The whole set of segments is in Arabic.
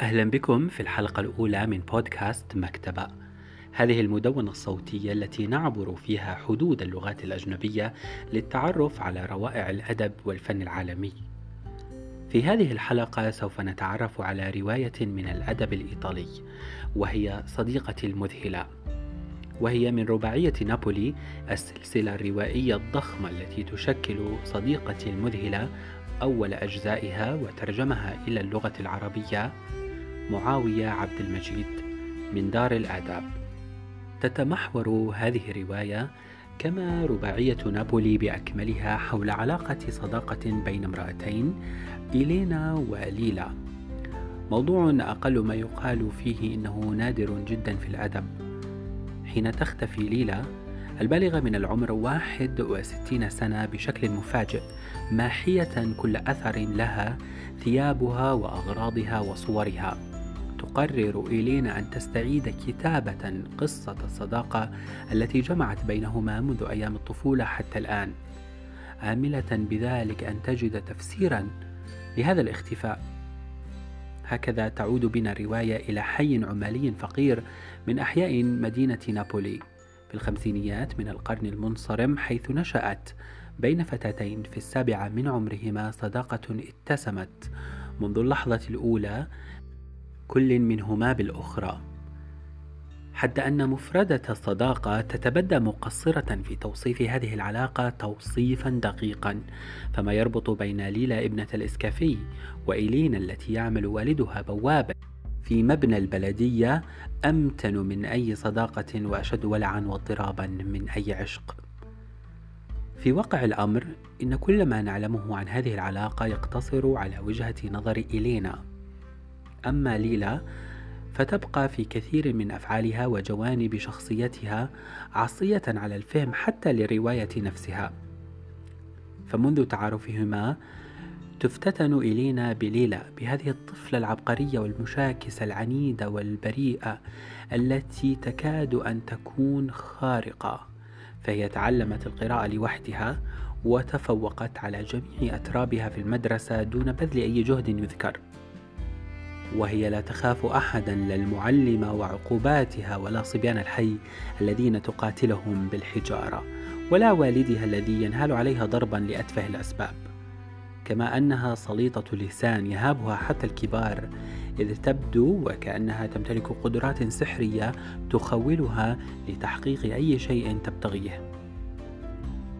أهلا بكم في الحلقة الأولى من بودكاست مكتبة. هذه المدونة الصوتية التي نعبر فيها حدود اللغات الأجنبية للتعرف على روائع الأدب والفن العالمي. في هذه الحلقة سوف نتعرف على رواية من الأدب الإيطالي وهي صديقتي المذهلة. وهي من رباعية نابولي السلسلة الروائية الضخمة التي تشكل صديقتي المذهلة أول أجزائها وترجمها إلى اللغة العربية معاوية عبد المجيد من دار الآداب. تتمحور هذه الرواية كما رباعية نابولي بأكملها حول علاقة صداقة بين امرأتين إلينا وليلا موضوع أقل ما يقال فيه إنه نادر جدا في الأدب. حين تختفي ليلا البالغة من العمر 61 سنة بشكل مفاجئ ماحية كل أثر لها ثيابها وأغراضها وصورها. تقرر إيلينا أن تستعيد كتابة قصة الصداقة التي جمعت بينهما منذ أيام الطفولة حتى الآن. آملة بذلك أن تجد تفسيرا لهذا الاختفاء. هكذا تعود بنا الرواية إلى حي عمالي فقير من أحياء مدينة نابولي في الخمسينيات من القرن المنصرم حيث نشأت بين فتاتين في السابعة من عمرهما صداقة اتسمت منذ اللحظة الأولى كل منهما بالأخرى. حتى أن مفردة الصداقة تتبدى مقصرة في توصيف هذه العلاقة توصيفا دقيقا فما يربط بين ليلى ابنة الإسكافي وإيلين التي يعمل والدها بوابا في مبنى البلدية أمتن من أي صداقة وأشد ولعا واضطرابا من أي عشق. في واقع الأمر إن كل ما نعلمه عن هذه العلاقة يقتصر على وجهة نظر إلينا أما ليلى فتبقى في كثير من أفعالها وجوانب شخصيتها عصية على الفهم حتى للرواية نفسها. فمنذ تعارفهما تفتتن إلينا بليلى بهذه الطفلة العبقرية والمشاكسة العنيدة والبريئة التي تكاد أن تكون خارقة. فهي تعلمت القراءة لوحدها وتفوقت على جميع أترابها في المدرسة دون بذل أي جهد يذكر. وهي لا تخاف أحدا لا المعلمه وعقوباتها ولا صبيان الحي الذين تقاتلهم بالحجارة ولا والدها الذي ينهال عليها ضربا لأتفه الأسباب. كما أنها سليطة لسان يهابها حتى الكبار إذ تبدو وكأنها تمتلك قدرات سحرية تخولها لتحقيق أي شيء تبتغيه.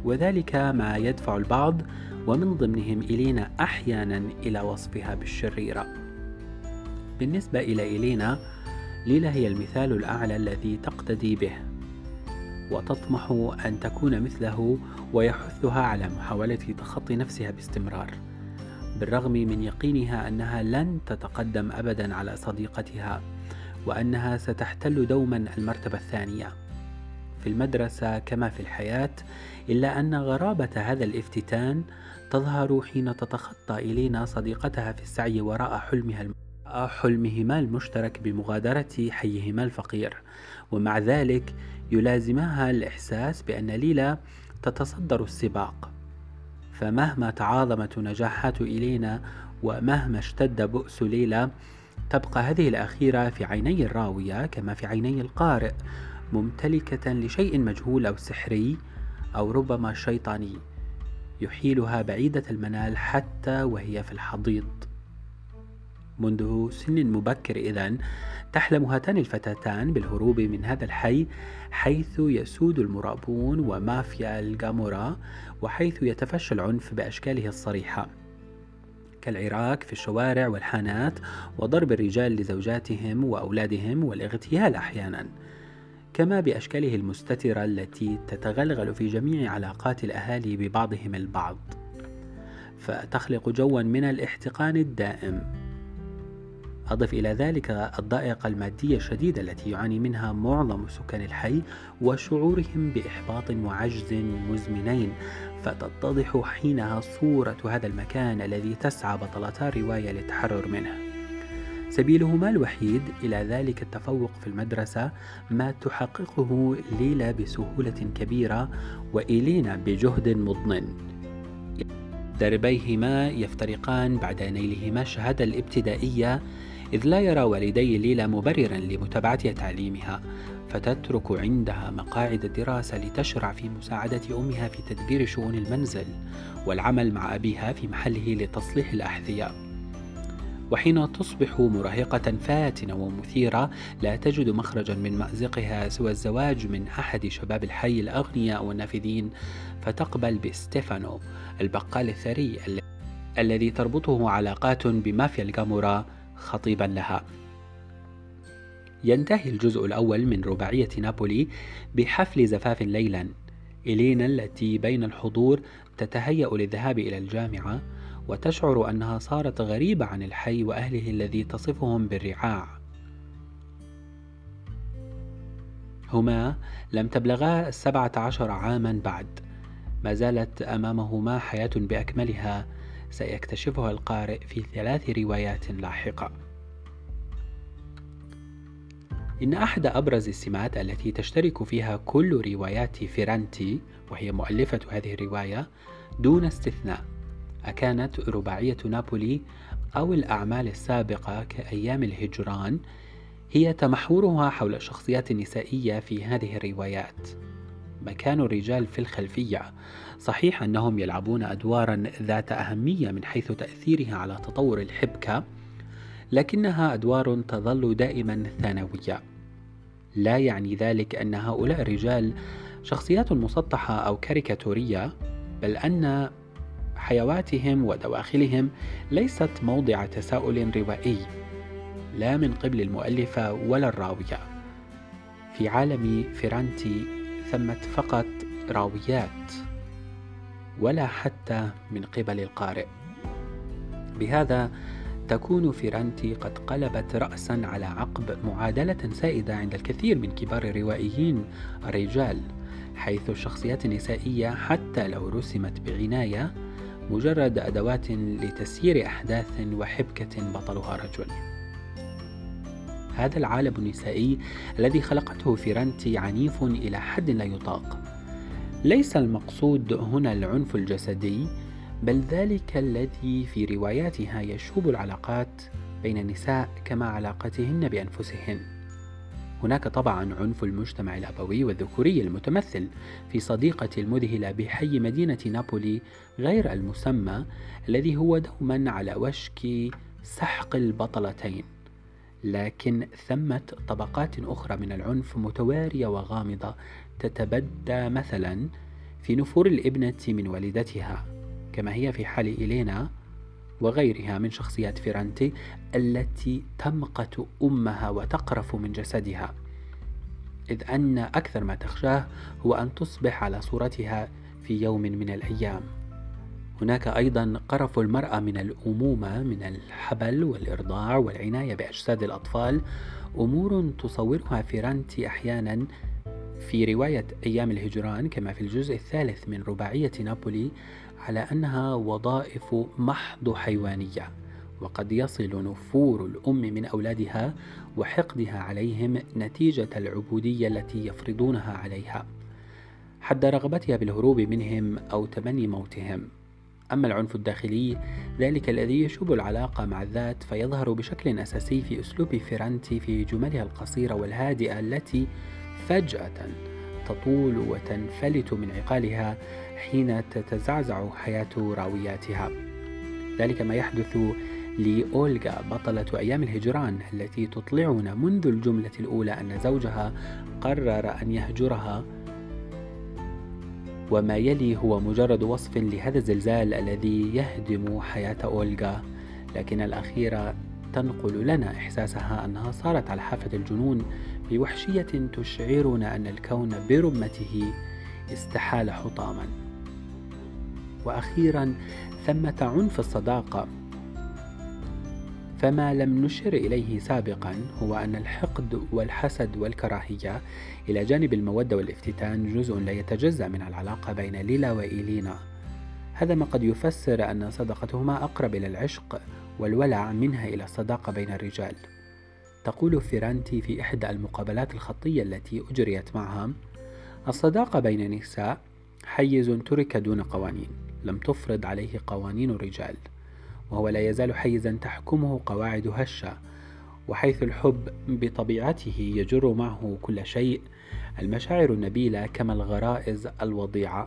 وذلك ما يدفع البعض ومن ضمنهم إلينا أحيانا إلى وصفها بالشريرة. بالنسبة إلى إلينا ليلى هي المثال الأعلى الذي تقتدي به. وتطمح أن تكون مثله ويحثها على محاولة تخطي نفسها باستمرار بالرغم من يقينها أنها لن تتقدم أبدا على صديقتها وأنها ستحتل دوما المرتبة الثانية. في المدرسة كما في الحياة إلا أن غرابة هذا الافتتان تظهر حين تتخطى إلينا صديقتها في السعي وراء حلمها حلمهما المشترك بمغادرة حيهما الفقير. ومع ذلك يلازمها الإحساس بأن ليلى تتصدر السباق. فمهما تعاظمت نجاحات إلينا ومهما اشتد بؤس ليلى تبقى هذه الأخيرة في عيني الراوية كما في عيني القارئ ممتلكة لشيء مجهول أو سحري أو ربما شيطاني يحيلها بعيدة المنال حتى وهي في الحضيض. منذ سن مبكر إذا تحلم هاتان الفتاتان بالهروب من هذا الحي حيث يسود المرابون ومافيا الجامورا وحيث يتفشى العنف بأشكاله الصريحة. كالعراك في الشوارع والحانات وضرب الرجال لزوجاتهم وأولادهم والاغتيال أحيانا. كما بأشكاله المستترة التي تتغلغل في جميع علاقات الأهالي ببعضهم البعض. فتخلق جوا من الاحتقان الدائم. أضف إلى ذلك الضائقة المادية الشديدة التي يعاني منها معظم سكان الحي وشعورهم بإحباط وعجز مزمنين. فتتضح حينها صورة هذا المكان الذي تسعى بطلتا الرواية للتحرر منه. سبيلهما الوحيد إلى ذلك التفوق في المدرسة ما تحققه ليلى بسهولة كبيرة وإلينا بجهد مضن. دربيهما يفترقان بعد نيلهما الشهادة الابتدائية إذ لا يرى والدي ليلى مبررا لمتابعة تعليمها فتترك عندها مقاعد الدراسة لتشرع في مساعدة أمها في تدبير شؤون المنزل والعمل مع أبيها في محله لتصليح الأحذية. وحين تصبح مراهقة فاتنة ومثيرة لا تجد مخرجا من مأزقها سوى الزواج من أحد شباب الحي الأغنياء والنافذين فتقبل بستيفانو البقال الثري الذي تربطه علاقات بمافيا الجامورا خطيبا لها. ينتهي الجزء الأول من رباعية نابولي بحفل زفاف ليلا إلينا التي بين الحضور تتهيأ للذهاب إلى الجامعة وتشعر أنها صارت غريبة عن الحي وأهله الذي تصفهم بالرعاع. هما لم تبلغا السبعة عشر عاما بعد. ما زالت أمامهما حياة بأكملها. سيكتشفها القارئ في ثلاث روايات لاحقة. إن أحد أبرز السمات التي تشترك فيها كل روايات فيرانتي وهي مؤلفة هذه الرواية دون استثناء. أكانت رباعية نابولي أو الأعمال السابقة كأيام الهجران هي تمحورها حول الشخصيات النسائية في هذه الروايات. مكان الرجال في الخلفية. صحيح أنهم يلعبون أدوارا ذات أهمية من حيث تأثيرها على تطور الحبكة لكنها أدوار تظل دائما ثانوية. لا يعني ذلك أن هؤلاء الرجال شخصيات مسطحة أو كاريكاتورية بل أن حيواتهم ودواخلهم ليست موضع تساؤل روائي لا من قبل المؤلفة ولا الراوية. في عالم فيرانتي ثمة فقط راويات ولا حتى من قبل القارئ. بهذا تكون فيرانتي قد قلبت رأسا على عقب معادلة سائدة عند الكثير من كبار الروائيين الرجال حيث الشخصيات النسائية حتى لو رسمت بعناية مجرد أدوات لتسيير أحداث وحبكة بطلها رجل. هذا العالم النسائي الذي خلقته فيرانتي عنيف إلى حد لا يطاق. ليس المقصود هنا العنف الجسدي بل ذلك الذي في رواياتها يشوب العلاقات بين النساء كما علاقتهن بأنفسهن. هناك طبعا عنف المجتمع الأبوي والذكوري المتمثل في صديقة المذهلة بحي مدينة نابولي غير المسمى الذي هو دوما على وشك سحق البطلتين. لكن ثمة طبقات أخرى من العنف متوارية وغامضة تتبدى مثلا في نفور الابنة من والدتها كما هي في حال إلينا وغيرها من شخصيات فيرانتي التي تمقت أمها وتقرف من جسدها. إذ أن أكثر ما تخشاه هو أن تصبح على صورتها في يوم من الأيام. هناك أيضا قرف المرأة من الأمومة من الحبل والإرضاع والعناية بأجساد الأطفال. أمور تصورها فيرانتي أحيانا في رواية أيام الهجران كما في الجزء الثالث من رباعية نابولي على أنها وظائف محض حيوانية وقد يصل نفور الأم من أولادها وحقدها عليهم نتيجة العبودية التي يفرضونها عليها. حد رغبتها بالهروب منهم أو تمني موتهم. أما العنف الداخلي ذلك الذي يشوب العلاقة مع الذات فيظهر بشكل أساسي في أسلوب فيرانتي في جملها القصيرة والهادئة التي فجأة تطول وتنفلت من عقالها حين تتزعزع حياة راوياتها. ذلك ما يحدث لأولغا بطلة أيام الهجران التي تطلعنا منذ الجملة الأولى أن زوجها قرر أن يهجرها. وما يلي هو مجرد وصف لهذا الزلزال الذي يهدم حياة أولغا. لكن الأخيرة تنقل لنا إحساسها أنها صارت على حافة الجنون بوحشية تشعرنا أن الكون برمته استحال حطاما. وأخيرا ثمة عنف الصداقة. فما لم نشر إليه سابقا هو أن الحقد والحسد والكراهية إلى جانب المودة والافتتان جزء لا يتجزأ من العلاقة بين ليلا وإيلينا. هذا ما قد يفسر أن صداقتهما أقرب إلى العشق والولع منها إلى الصداقة بين الرجال. تقول فيرانتي في إحدى المقابلات الخطية التي أجريت معها الصداقة بين النساء حيز ترك دون قوانين لم تفرض عليه قوانين الرجال وهو لا يزال حيزا تحكمه قواعد هشة وحيث الحب بطبيعته يجر معه كل شيء المشاعر النبيلة كما الغرائز الوضيعة.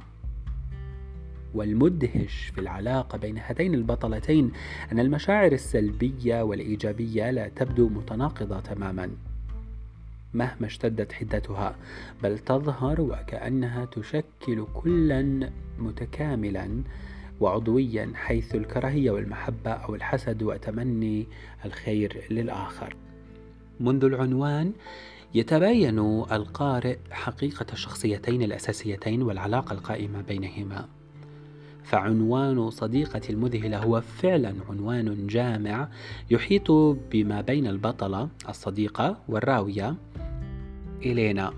والمدهش في العلاقة بين هاتين البطلتين أن المشاعر السلبية والإيجابية لا تبدو متناقضة تماما مهما اشتدت حدتها بل تظهر وكأنها تشكل كلا متكاملا وعضويا حيث الكراهية والمحبة أو الحسد وتمني الخير للآخر. منذ العنوان يتبين القارئ حقيقة الشخصيتين الأساسيتين والعلاقة القائمة بينهما. فعنوان صديقتي المذهلة هو فعلا عنوان جامع يحيط بما بين البطلة الصديقة والراوية إلينا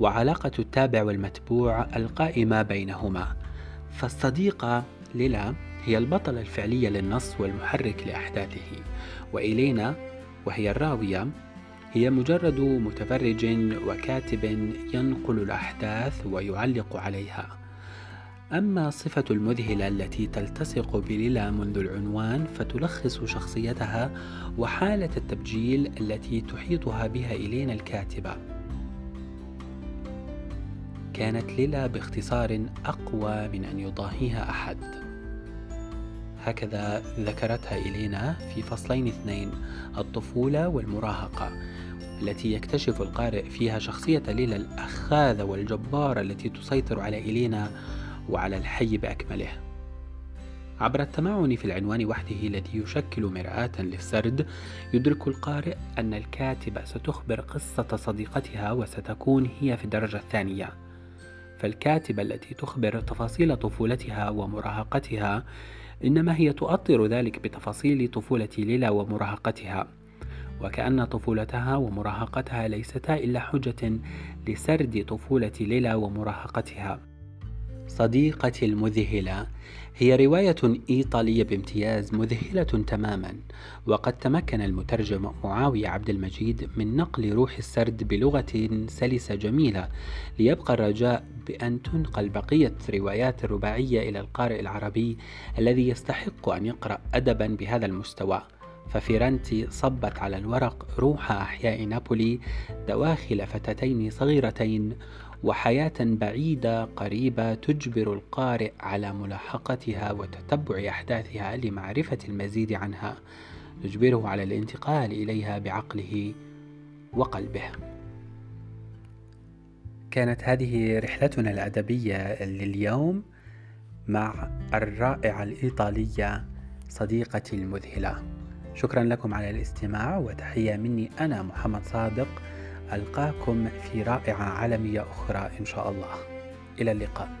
وعلاقة التابع والمتبوع القائمة بينهما. فالصديقة ليلا هي البطلة الفعلية للنص والمحرك لأحداثه وإلينا وهي الراوية هي مجرد متفرج وكاتب ينقل الأحداث ويعلق عليها. أما الصفة المذهلة التي تلتصق بليلا منذ العنوان فتلخص شخصيتها وحالة التبجيل التي تحيطها بها إلينا الكاتبة. كانت ليلا باختصار أقوى من أن يضاهيها أحد. هكذا ذكرتها إلينا في فصلين اثنين الطفولة والمراهقة التي يكتشف القارئ فيها شخصية ليلى الأخاذة والجبارة التي تسيطر على إلينا وعلى الحي بأكمله. عبر التمعن في العنوان وحده الذي يشكل مرآة للسرد يدرك القارئ أن الكاتبة ستخبر قصة صديقتها وستكون هي في الدرجة الثانية. فالكاتبة التي تخبر تفاصيل طفولتها ومراهقتها إنما هي تؤطر ذلك بتفاصيل طفولة ليلى ومراهقتها. وكأن طفولتها ومراهقتها ليستا إلا حجة لسرد طفولة ليلى ومراهقتها. صديقتي المذهلة هي رواية إيطالية بامتياز مذهلة تماما وقد تمكن المترجم معاوية عبد المجيد من نقل روح السرد بلغة سلسة جميلة ليبقى الرجاء بأن تنقل بقية روايات الرباعية إلى القارئ العربي الذي يستحق أن يقرأ أدبا بهذا المستوى. ففيرنتي صبت على الورق روح أحياء نابولي دواخل فتاتين صغيرتين وحياة بعيدة قريبة تجبر القارئ على ملاحقتها وتتبع أحداثها لمعرفة المزيد عنها. تجبره على الانتقال إليها بعقله وقلبه. كانت هذه رحلتنا الأدبية لليوم مع الرائعة الإيطالية صديقتي المذهلة. شكرا لكم على الاستماع وتحية مني أنا محمد صادق. ألقاكم في رائعة عالمية أخرى إن شاء الله. إلى اللقاء.